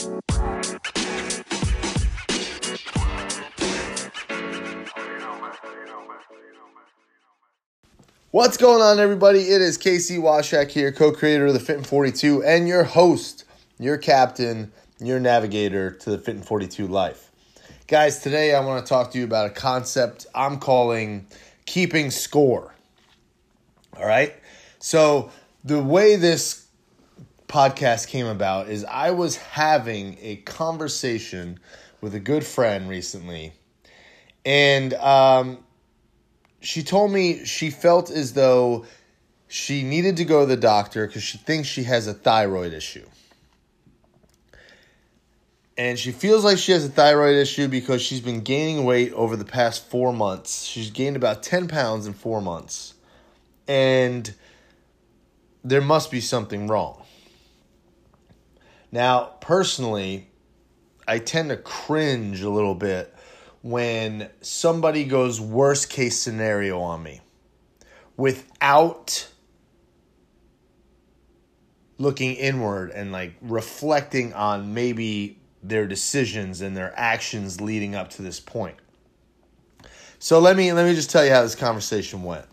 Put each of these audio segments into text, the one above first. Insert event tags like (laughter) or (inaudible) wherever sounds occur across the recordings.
What's going on, everybody? It is Casey Washak here, co creator of the Fit and 42, and your host, your captain, your navigator to the Fit and 42 life. Guys, today I want to talk to you about a concept I'm calling keeping score. All right? So, the way this podcast came about is I was having a conversation with a good friend recently, and um, she told me she felt as though she needed to go to the doctor because she thinks she has a thyroid issue. And she feels like she has a thyroid issue because she's been gaining weight over the past four months. She's gained about 10 pounds in four months. And there must be something wrong. Now, personally, I tend to cringe a little bit when somebody goes worst case scenario on me without looking inward and like reflecting on maybe their decisions and their actions leading up to this point. So let me let me just tell you how this conversation went.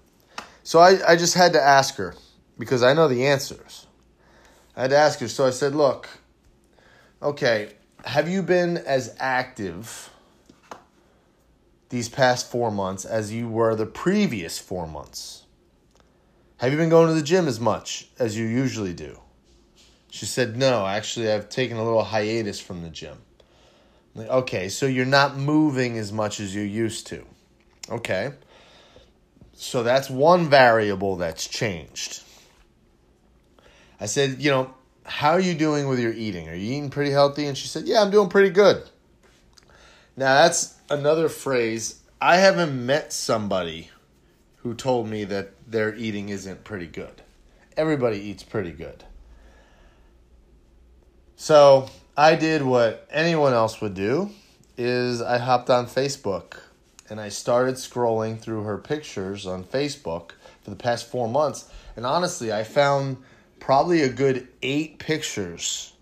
So I, I just had to ask her because I know the answers. I had to ask her. So I said, look, okay, have you been as active these past four months as you were the previous four months? Have you been going to the gym as much as you usually do? She said, No, actually, I've taken a little hiatus from the gym. Like, okay, so you're not moving as much as you used to. Okay. So that's one variable that's changed. I said, You know, how are you doing with your eating? Are you eating pretty healthy? And she said, Yeah, I'm doing pretty good. Now, that's another phrase. I haven't met somebody who told me that their eating isn't pretty good. Everybody eats pretty good. So, I did what anyone else would do is I hopped on Facebook and I started scrolling through her pictures on Facebook for the past 4 months and honestly, I found probably a good 8 pictures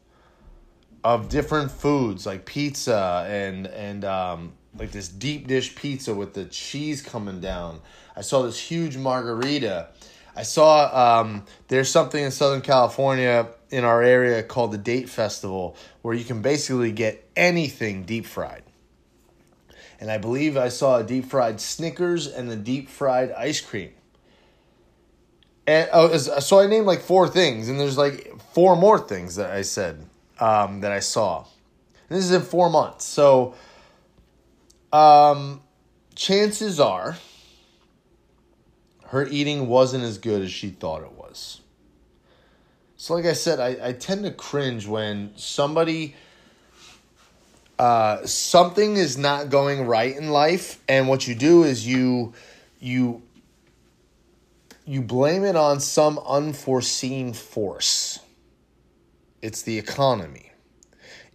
of different foods like pizza and and um, like this deep dish pizza with the cheese coming down. I saw this huge margarita. I saw um, there's something in Southern California in our area called the Date Festival where you can basically get anything deep fried. And I believe I saw a deep fried Snickers and a deep fried ice cream. And oh, so I named like four things, and there's like four more things that I said um, that I saw. And this is in four months. So um, chances are her eating wasn't as good as she thought it was. So, like I said, I, I tend to cringe when somebody, uh, something is not going right in life, and what you do is you, you, you blame it on some unforeseen force. It's the economy.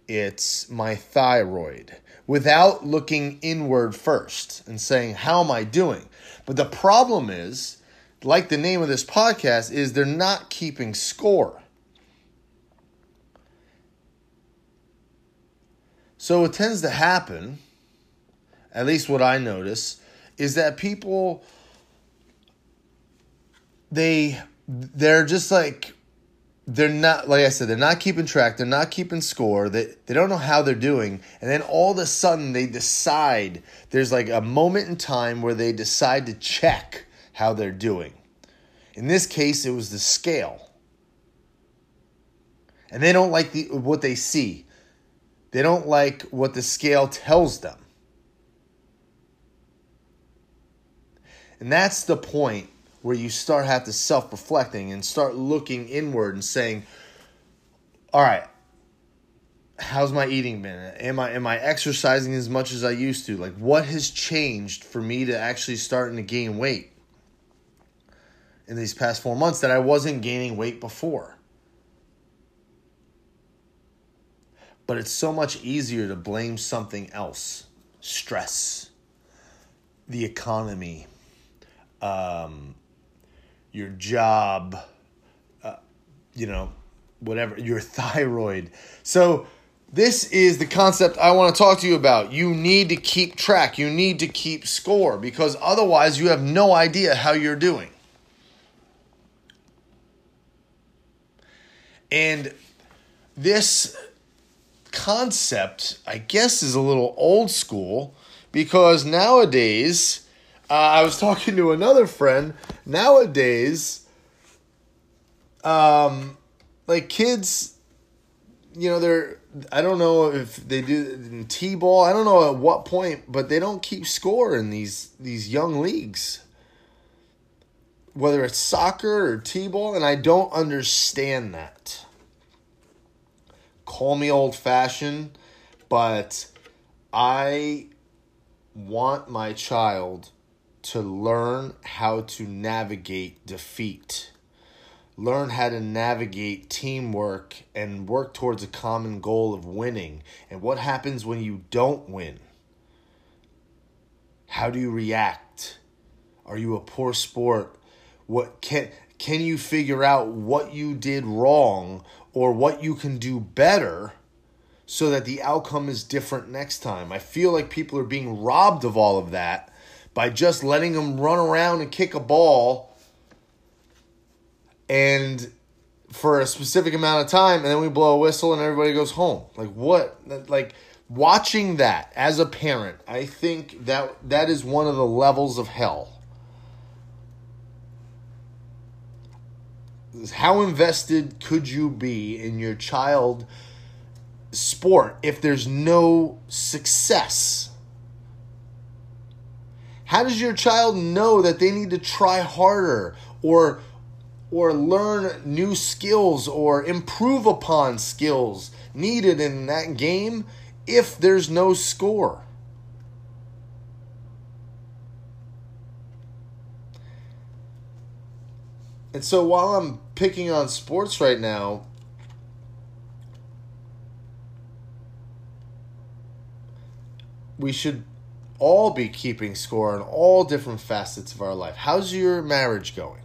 It's my thyroid without looking inward first and saying, How am I doing? But the problem is, like the name of this podcast, is they're not keeping score. So it tends to happen, at least what I notice, is that people they they're just like they're not like I said, they're not keeping track, they're not keeping score, they they don't know how they're doing, and then all of a sudden they decide there's like a moment in time where they decide to check how they're doing. In this case, it was the scale. And they don't like the what they see. They don't like what the scale tells them. And that's the point where you start have to self-reflecting and start looking inward and saying, "All right, how's my eating been? Am I am I exercising as much as I used to? Like what has changed for me to actually starting to gain weight in these past 4 months that I wasn't gaining weight before?" But it's so much easier to blame something else. Stress, the economy, um, your job, uh, you know, whatever, your (laughs) thyroid. So this is the concept I want to talk to you about. You need to keep track, you need to keep score because otherwise, you have no idea how you're doing. And this concept, I guess, is a little old school because nowadays, uh, I was talking to another friend. Nowadays, um, like kids, you know, they're I don't know if they do in t-ball. I don't know at what point, but they don't keep score in these these young leagues. Whether it's soccer or t-ball, and I don't understand that. Call me old-fashioned, but I want my child to learn how to navigate defeat learn how to navigate teamwork and work towards a common goal of winning. And what happens when you don't win? How do you react? Are you a poor sport? What can can you figure out what you did wrong or what you can do better so that the outcome is different next time? I feel like people are being robbed of all of that by just letting them run around and kick a ball and for a specific amount of time and then we blow a whistle and everybody goes home. Like what like watching that as a parent i think that that is one of the levels of hell. How invested could you be in your child sport if there's no success how does your child know that they need to try harder or or learn new skills or improve upon skills needed in that game if there's no score. And so while I'm picking on sports right now, we should all be keeping score on all different facets of our life. How's your marriage going?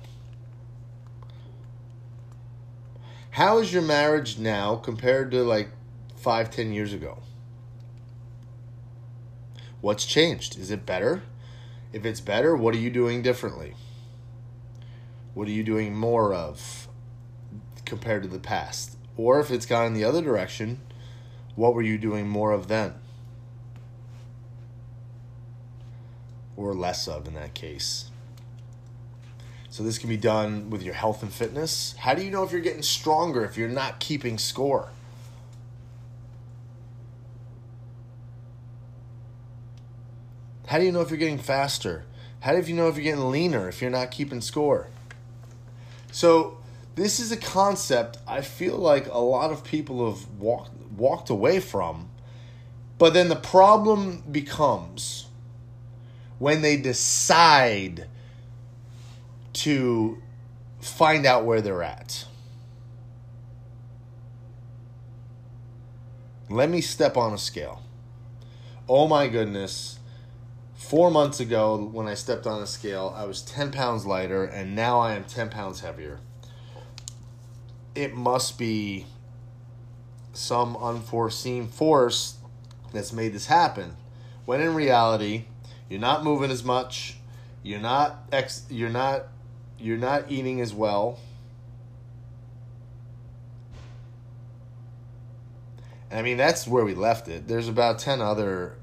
How is your marriage now compared to like five, ten years ago? What's changed? Is it better? If it's better, what are you doing differently? What are you doing more of compared to the past? Or if it's gone in the other direction, what were you doing more of then? Or less of in that case? So this can be done with your health and fitness. How do you know if you're getting stronger if you're not keeping score? How do you know if you're getting faster? How do you know if you're getting leaner if you're not keeping score? So this is a concept I feel like a lot of people have walked walked away from. But then the problem becomes when they decide to find out where they're at. Let me step on a scale. Oh my goodness. Four months ago, when I stepped on a scale, I was 10 pounds lighter, and now I am 10 pounds heavier. It must be some unforeseen force that's made this happen. When in reality, you're not moving as much, you're not ex, you're not you're not eating as well. I mean, that's where we left it. There's about 10 other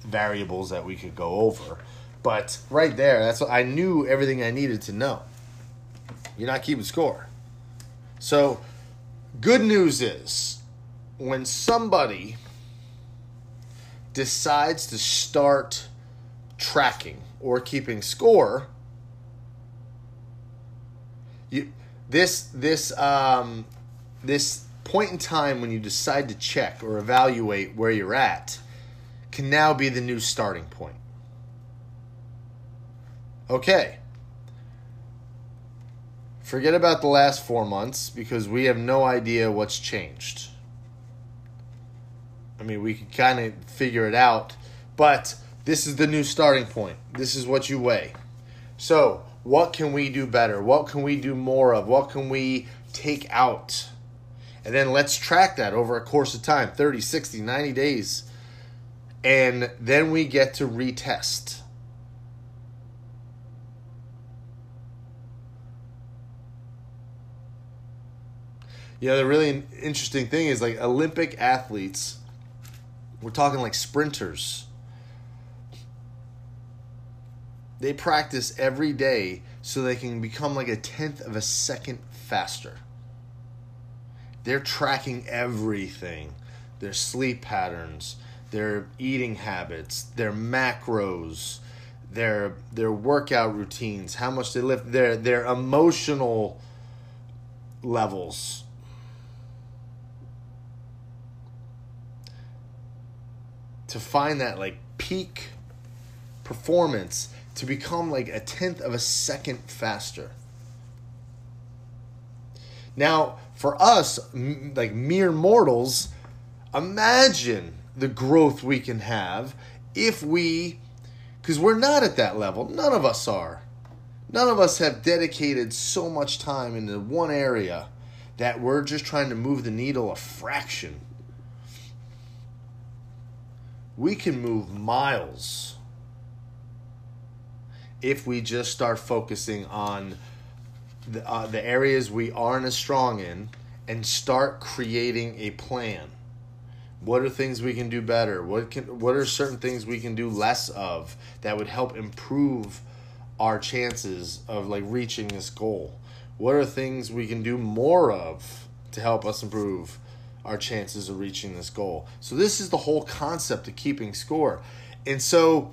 variables that we could go over. But right there, that's what I knew everything I needed to know. You're not keeping score. So, good news is when somebody decides to start tracking or keeping score, you this this um this point in time when you decide to check or evaluate where you're at can now be the new starting point. Okay. Forget about the last four months because we have no idea what's changed. I mean, we can kind of figure it out, but this is the new starting point. This is what you weigh. So, what can we do better? What can we do more of? What can we take out? And then let's track that over a course of time 30, 60, 90 days. And then we get to retest. You know, the really interesting thing is like Olympic athletes, we're talking like sprinters. They practice every day so they can become like a tenth of a second faster. They're tracking everything their sleep patterns, their eating habits, their macros, their their workout routines, how much they lift, their their emotional levels. To find that like peak performance to become like a tenth of a second faster. Now, for us, m- like mere mortals, imagine the growth we can have if we, because we're not at that level. None of us are. None of us have dedicated so much time into one area that we're just trying to move the needle a fraction. We can move miles if we just start focusing on the, uh, the areas we aren't as strong in and start creating a plan. What are things we can do better? What can what are certain things we can do less of that would help improve our chances of like reaching this goal? What are things we can do more of to help us improve our chances of reaching this goal? So this is the whole concept of keeping score. And so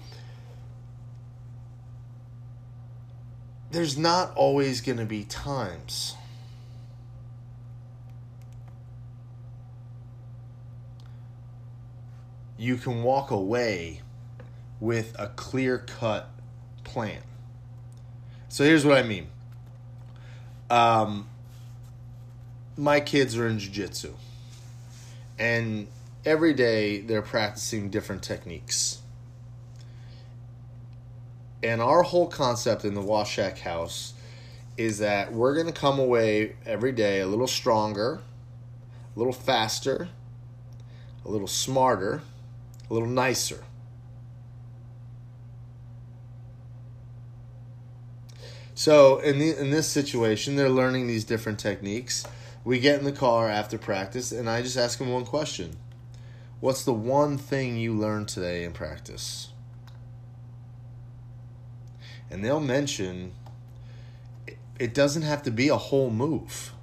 there's not always going to be times you can walk away with a clear cut plan. So here's what I mean. Um, my kids are in jiu-jitsu and every day they're practicing different techniques and our whole concept in the Washack House is that we're going to come away every day a little stronger, a little faster, a little smarter, a little nicer. So in the, in this situation, they're learning these different techniques. We get in the car after practice, and I just ask them one question: What's the one thing you learned today in practice? And they'll mention it doesn't have to be a whole move.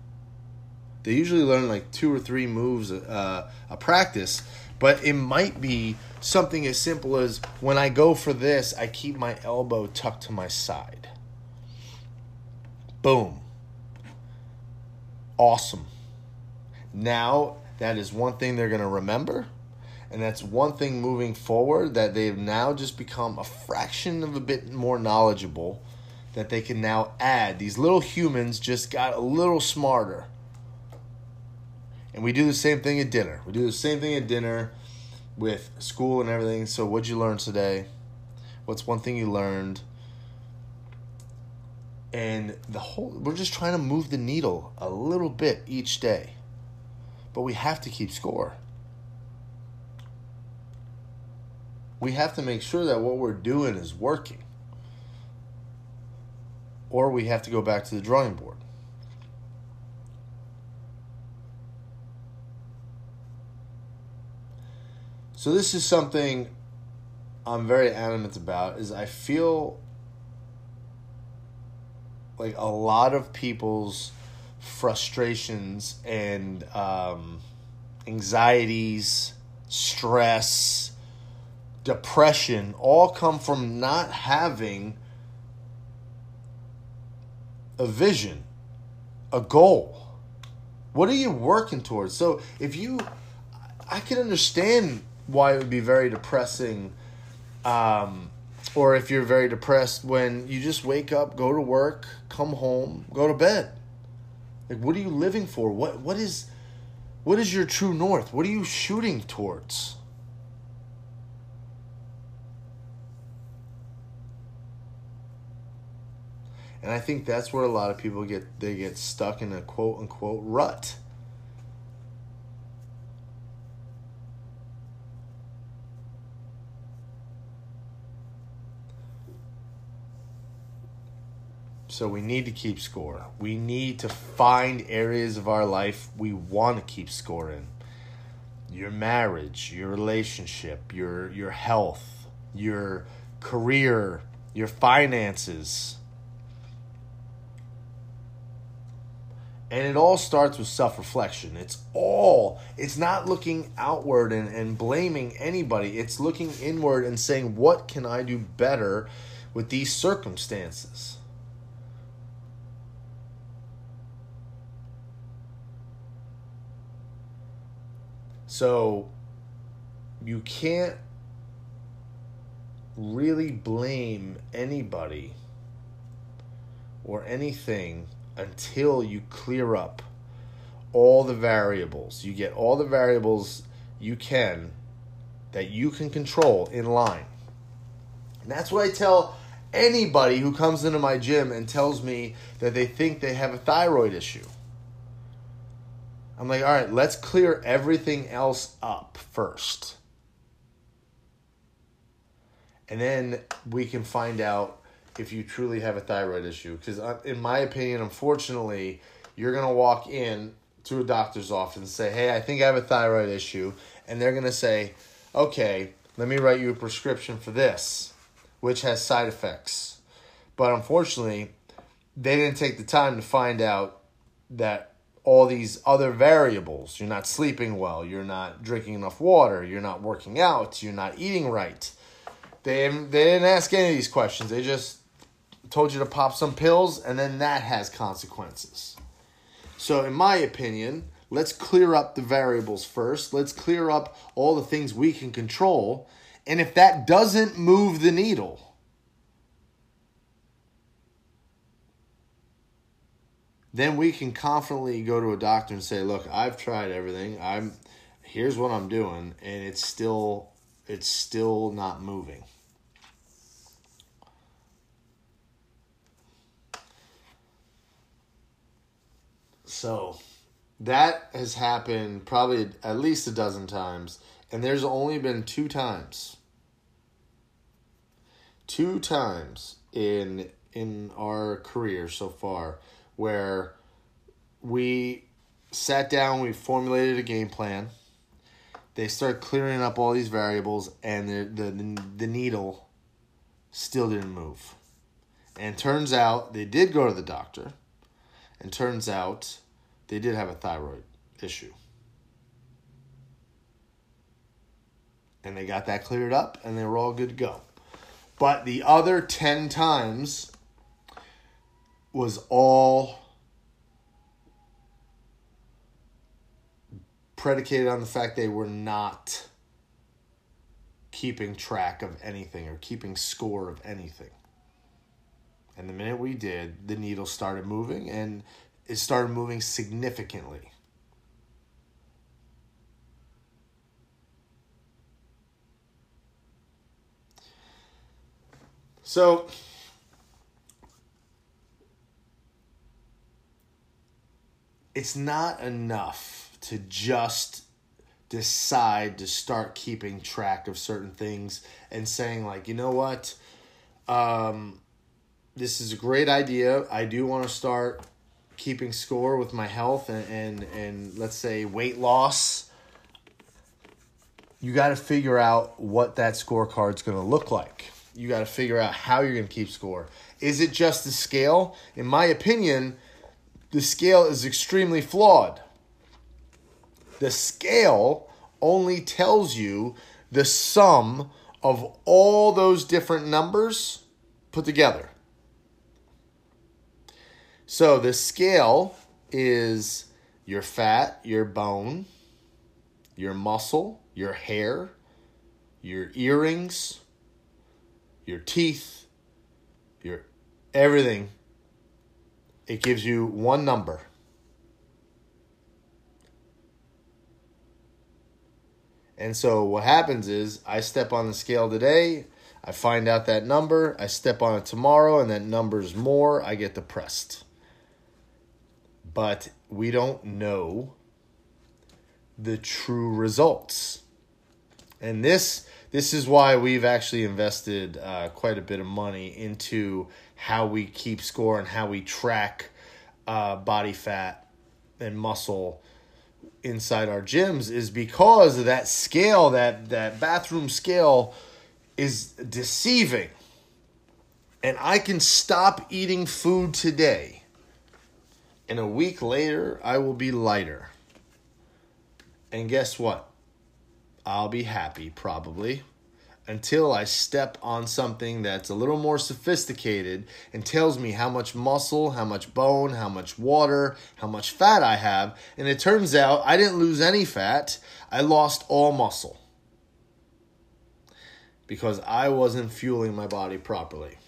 They usually learn like two or three moves uh, a practice, but it might be something as simple as when I go for this, I keep my elbow tucked to my side. Boom. Awesome. Now, that is one thing they're going to remember and that's one thing moving forward that they've now just become a fraction of a bit more knowledgeable that they can now add. These little humans just got a little smarter. And we do the same thing at dinner. We do the same thing at dinner with school and everything. So, what'd you learn today? What's one thing you learned? And the whole, we're just trying to move the needle a little bit each day. But we have to keep score. We have to make sure that what we're doing is working. Or we have to go back to the drawing board. So this is something I'm very adamant about is I feel like a lot of people's frustrations and um, anxieties, stress, depression all come from not having a vision, a goal. What are you working towards? So if you, I can understand why it would be very depressing, um, or if you're very depressed when you just wake up, go to work, come home, go to bed. Like, what are you living for? What what is, what is your true north? What are you shooting towards? And I think that's where a lot of people get they get stuck in a quote unquote rut. So we need to keep score. We need to find areas of our life we want to keep score in. Your marriage, your relationship, your your health, your career, your finances. And it all starts with self reflection. It's all, it's not looking outward and, and blaming anybody. It's looking inward and saying, what can I do better with these circumstances? So you can't really blame anybody or anything until you clear up all the variables. You get all the variables you can that you can control in line. And that's what I tell anybody who comes into my gym and tells me that they think they have a thyroid issue. I'm like, all right, let's clear everything else up first. And then we can find out if you truly have a thyroid issue. Because, uh, in my opinion, unfortunately, you're going to walk in to a doctor's office and say, hey, I think I have a thyroid issue. And they're going to say, okay, let me write you a prescription for this, which has side effects. But unfortunately, they didn't take the time to find out that all these other variables you're not sleeping well, you're not drinking enough water, you're not working out, you're not eating right. They, they didn't ask any of these questions. They just told you to pop some pills, and then that has consequences. So, in my opinion, let's clear up the variables first. Let's clear up all the things we can control. And if that doesn't move the needle, then we can confidently go to a doctor and say, "Look, I've tried everything. I'm here's what I'm doing and it's still it's still not moving." So that has happened probably at least a dozen times, and there's only been two times. Two times in in our career so far where we sat down, we formulated a game plan. They start clearing up all these variables, and the, the, the needle still didn't move. And turns out they did go to the doctor, and turns out they did have a thyroid issue. And they got that cleared up, and they were all good to go. But the other 10 times was all predicated on the fact they were not keeping track of anything or keeping score of anything. And the minute we did, the needle started moving and it started moving significantly. So, it's not enough to just decide to start keeping track of certain things and saying like you know what um, this is a great idea i do want to start keeping score with my health and and, and let's say weight loss you got to figure out what that scorecard's going to look like you got to figure out how you're going to keep score is it just the scale in my opinion the scale is extremely flawed. The scale only tells you the sum of all those different numbers put together. So the scale is your fat, your bone, your muscle, your hair, your earrings, your teeth, your everything it gives you one number. And so what happens is I step on the scale today, I find out that number, I step on it tomorrow, and that number's more, I get depressed. But we don't know the true results. And this this is why we've actually invested uh, quite a bit of money into how we keep score and how we track uh, body fat and muscle inside our gyms is because of that scale that that bathroom scale is deceiving and i can stop eating food today and a week later i will be lighter and guess what i'll be happy probably until I step on something that's a little more sophisticated and tells me how much muscle, how much bone, how much water, how much fat I have. And it turns out I didn't lose any fat, I lost all muscle because I wasn't fueling my body properly.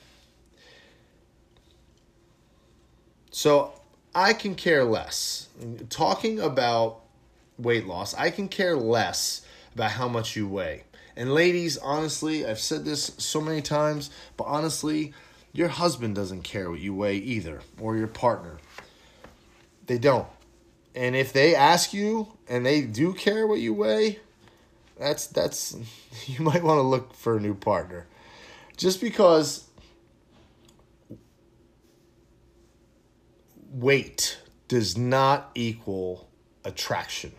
So I can care less. Talking about weight loss, I can care less about how much you weigh. And ladies, honestly, I've said this so many times, but honestly, your husband doesn't care what you weigh either, or your partner. They don't. And if they ask you and they do care what you weigh, that's that's (laughs) you might want to look for a new partner. Just because weight does not equal attraction.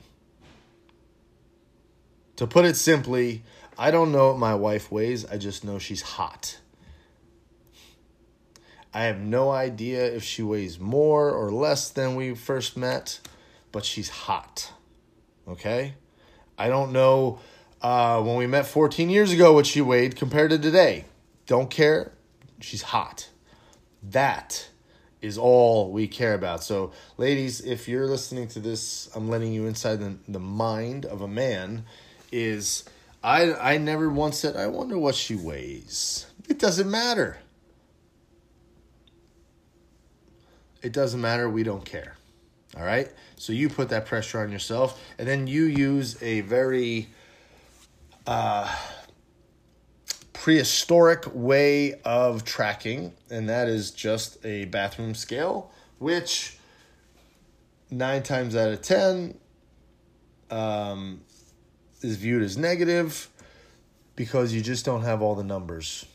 To put it simply, I don't know what my wife weighs, I just know she's hot. I have no idea if she weighs more or less than we first met, but she's hot. Okay? I don't know uh, when we met 14 years ago what she weighed compared to today. Don't care. She's hot. That is all we care about. So, ladies, if you're listening to this, I'm letting you inside the, the mind of a man is I I never once said I wonder what she weighs. It doesn't matter. It doesn't matter. We don't care. All right? So you put that pressure on yourself and then you use a very uh prehistoric way of tracking and that is just a bathroom scale which 9 times out of 10 um is viewed as negative because you just don't have all the numbers.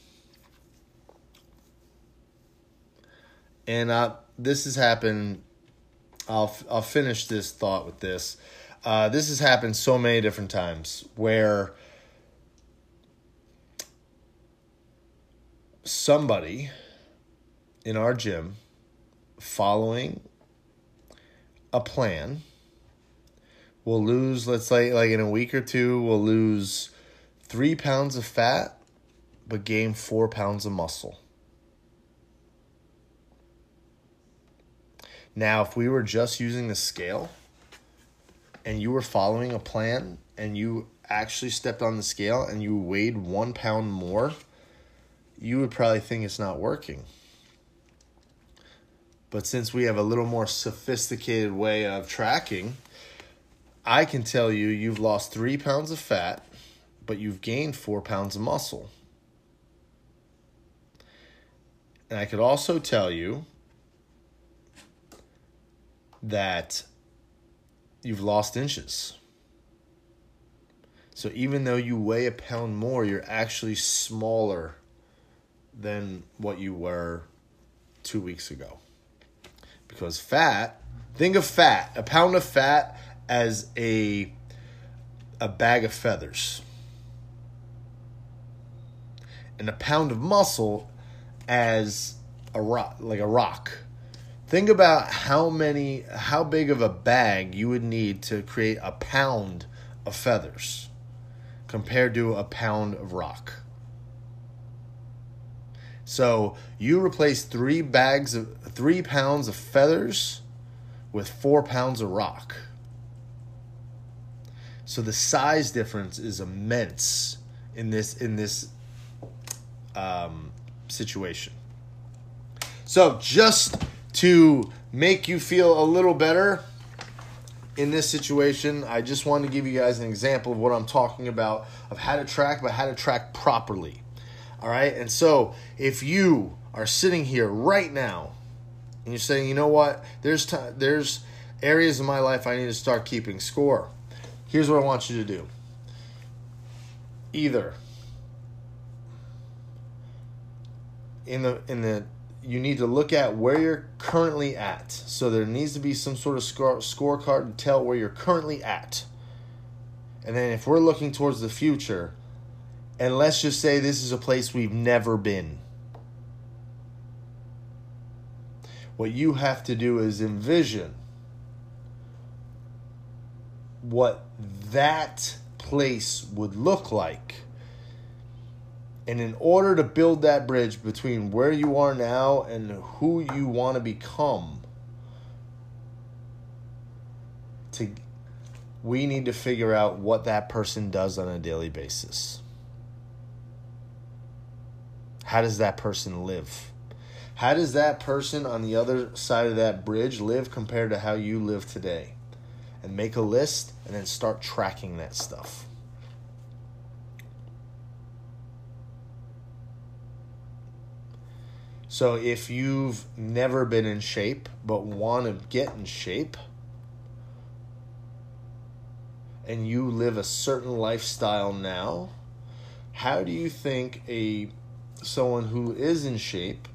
And uh, this has happened. I'll I'll finish this thought with this. Uh, this has happened so many different times where somebody in our gym following a plan. We'll lose let's say like in a week or two we'll lose three pounds of fat but gain four pounds of muscle. Now if we were just using the scale and you were following a plan and you actually stepped on the scale and you weighed one pound more you would probably think it's not working but since we have a little more sophisticated way of tracking I can tell you you've lost three pounds of fat, but you've gained four pounds of muscle. And I could also tell you that you've lost inches. So even though you weigh a pound more, you're actually smaller than what you were two weeks ago. Because fat, think of fat, a pound of fat as a a bag of feathers. And a pound of muscle as a rock like a rock. Think about how many how big of a bag you would need to create a pound of feathers compared to a pound of rock so you replace three bags of three pounds of feathers with four pounds of rock so the size difference is immense in this in this um, situation. So just to make you feel a little better in this situation, I just want to give you guys an example of what I'm talking about of how to track, but how to track properly. All right, and so if you are sitting here right now and you're saying, you know what, there's t- there's areas in my life I need to start keeping score Here's what I want you to do. Either in the in the you need to look at where you're currently at. So there needs to be some sort of score scorecard to tell where you're currently at. And then if we're looking towards the future, and let's just say this is a place we've never been. What you have to do is envision what that place would look like. And in order to build that bridge between where you are now and who you want to become, to we need to figure out what that person does on a daily basis. How does that person live? How does that person on the other side of that bridge live compared to how you live today? And make a list and then start tracking that stuff. So if you've never been in shape but want to get in shape, and you live a certain lifestyle now, how do you think a someone who is in shape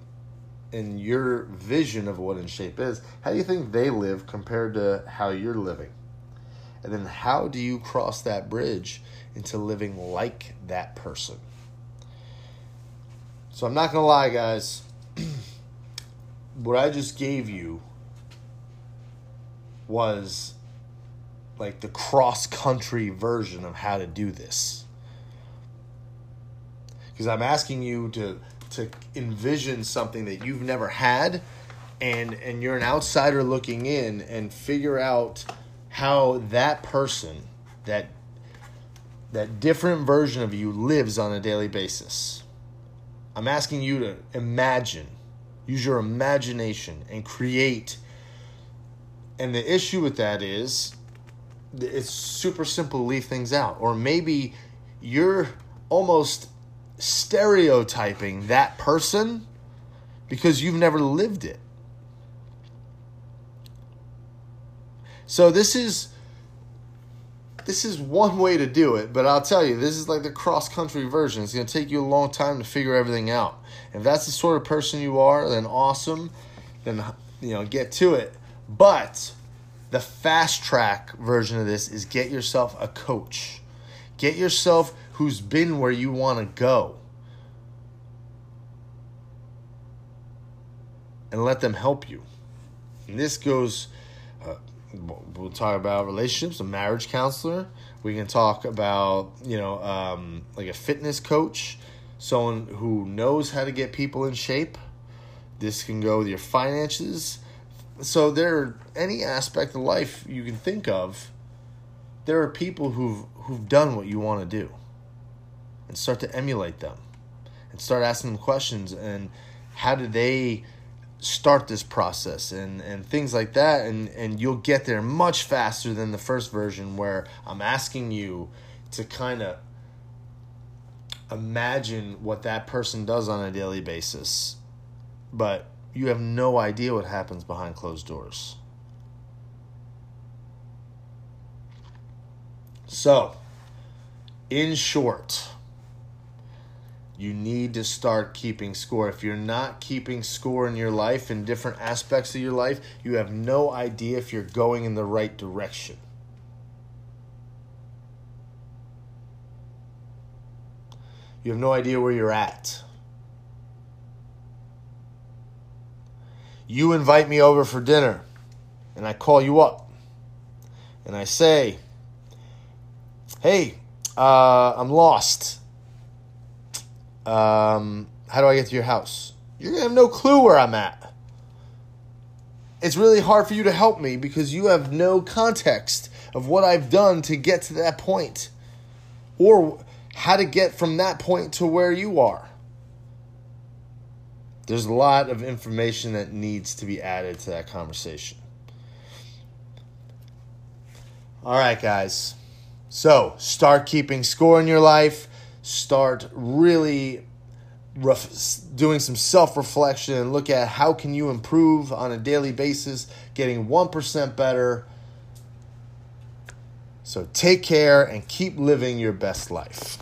and your vision of what in shape is, how do you think they live compared to how you're living? And then how do you cross that bridge into living like that person? So I'm not going to lie, guys. (clears throat) what I just gave you was like the cross country version of how to do this. Because I'm asking you to to envision something that you've never had and and you're an outsider looking in and figure out how that person that that different version of you lives on a daily basis. I'm asking you to imagine, use your imagination and create. And the issue with that is it's super simple to leave things out. Or maybe you're almost stereotyping that person because you've never lived it. So this is this is one way to do it, but I'll tell you, this is like the cross country version. It's going to take you a long time to figure everything out. If that's the sort of person you are, then awesome. Then you know, get to it. But the fast track version of this is get yourself a coach. Get yourself who's been where you want to go. And let them help you. And this goes, uh, we'll talk about relationships, a marriage counselor. We can talk about, you know, um, like a fitness coach, someone who knows how to get people in shape. This can go with your finances so there are any aspect of life you can think of there are people who've who've done what you want to do and start to emulate them and start asking them questions and how did they start this process and and things like that and and you'll get there much faster than the first version where I'm asking you to kind of imagine what that person does on a daily basis but you have no idea what happens behind closed doors. So, in short, you need to start keeping score. If you're not keeping score in your life, in different aspects of your life, you have no idea if you're going in the right direction. You have no idea where you're at. you invite me over for dinner and I call you up and I say, hey, uh, I'm lost. Um, how do I get to your house? You're going to have no clue where I'm at. It's really hard for you to help me because you have no context of what I've done to get to that point or how to get from that point to where you are there's a lot of information that needs to be added to that conversation. All right, guys. So start keeping score in your life. Start really ref- doing some self-reflection and look at how can you improve on a daily basis, getting 1% better. So take care and keep living your best life.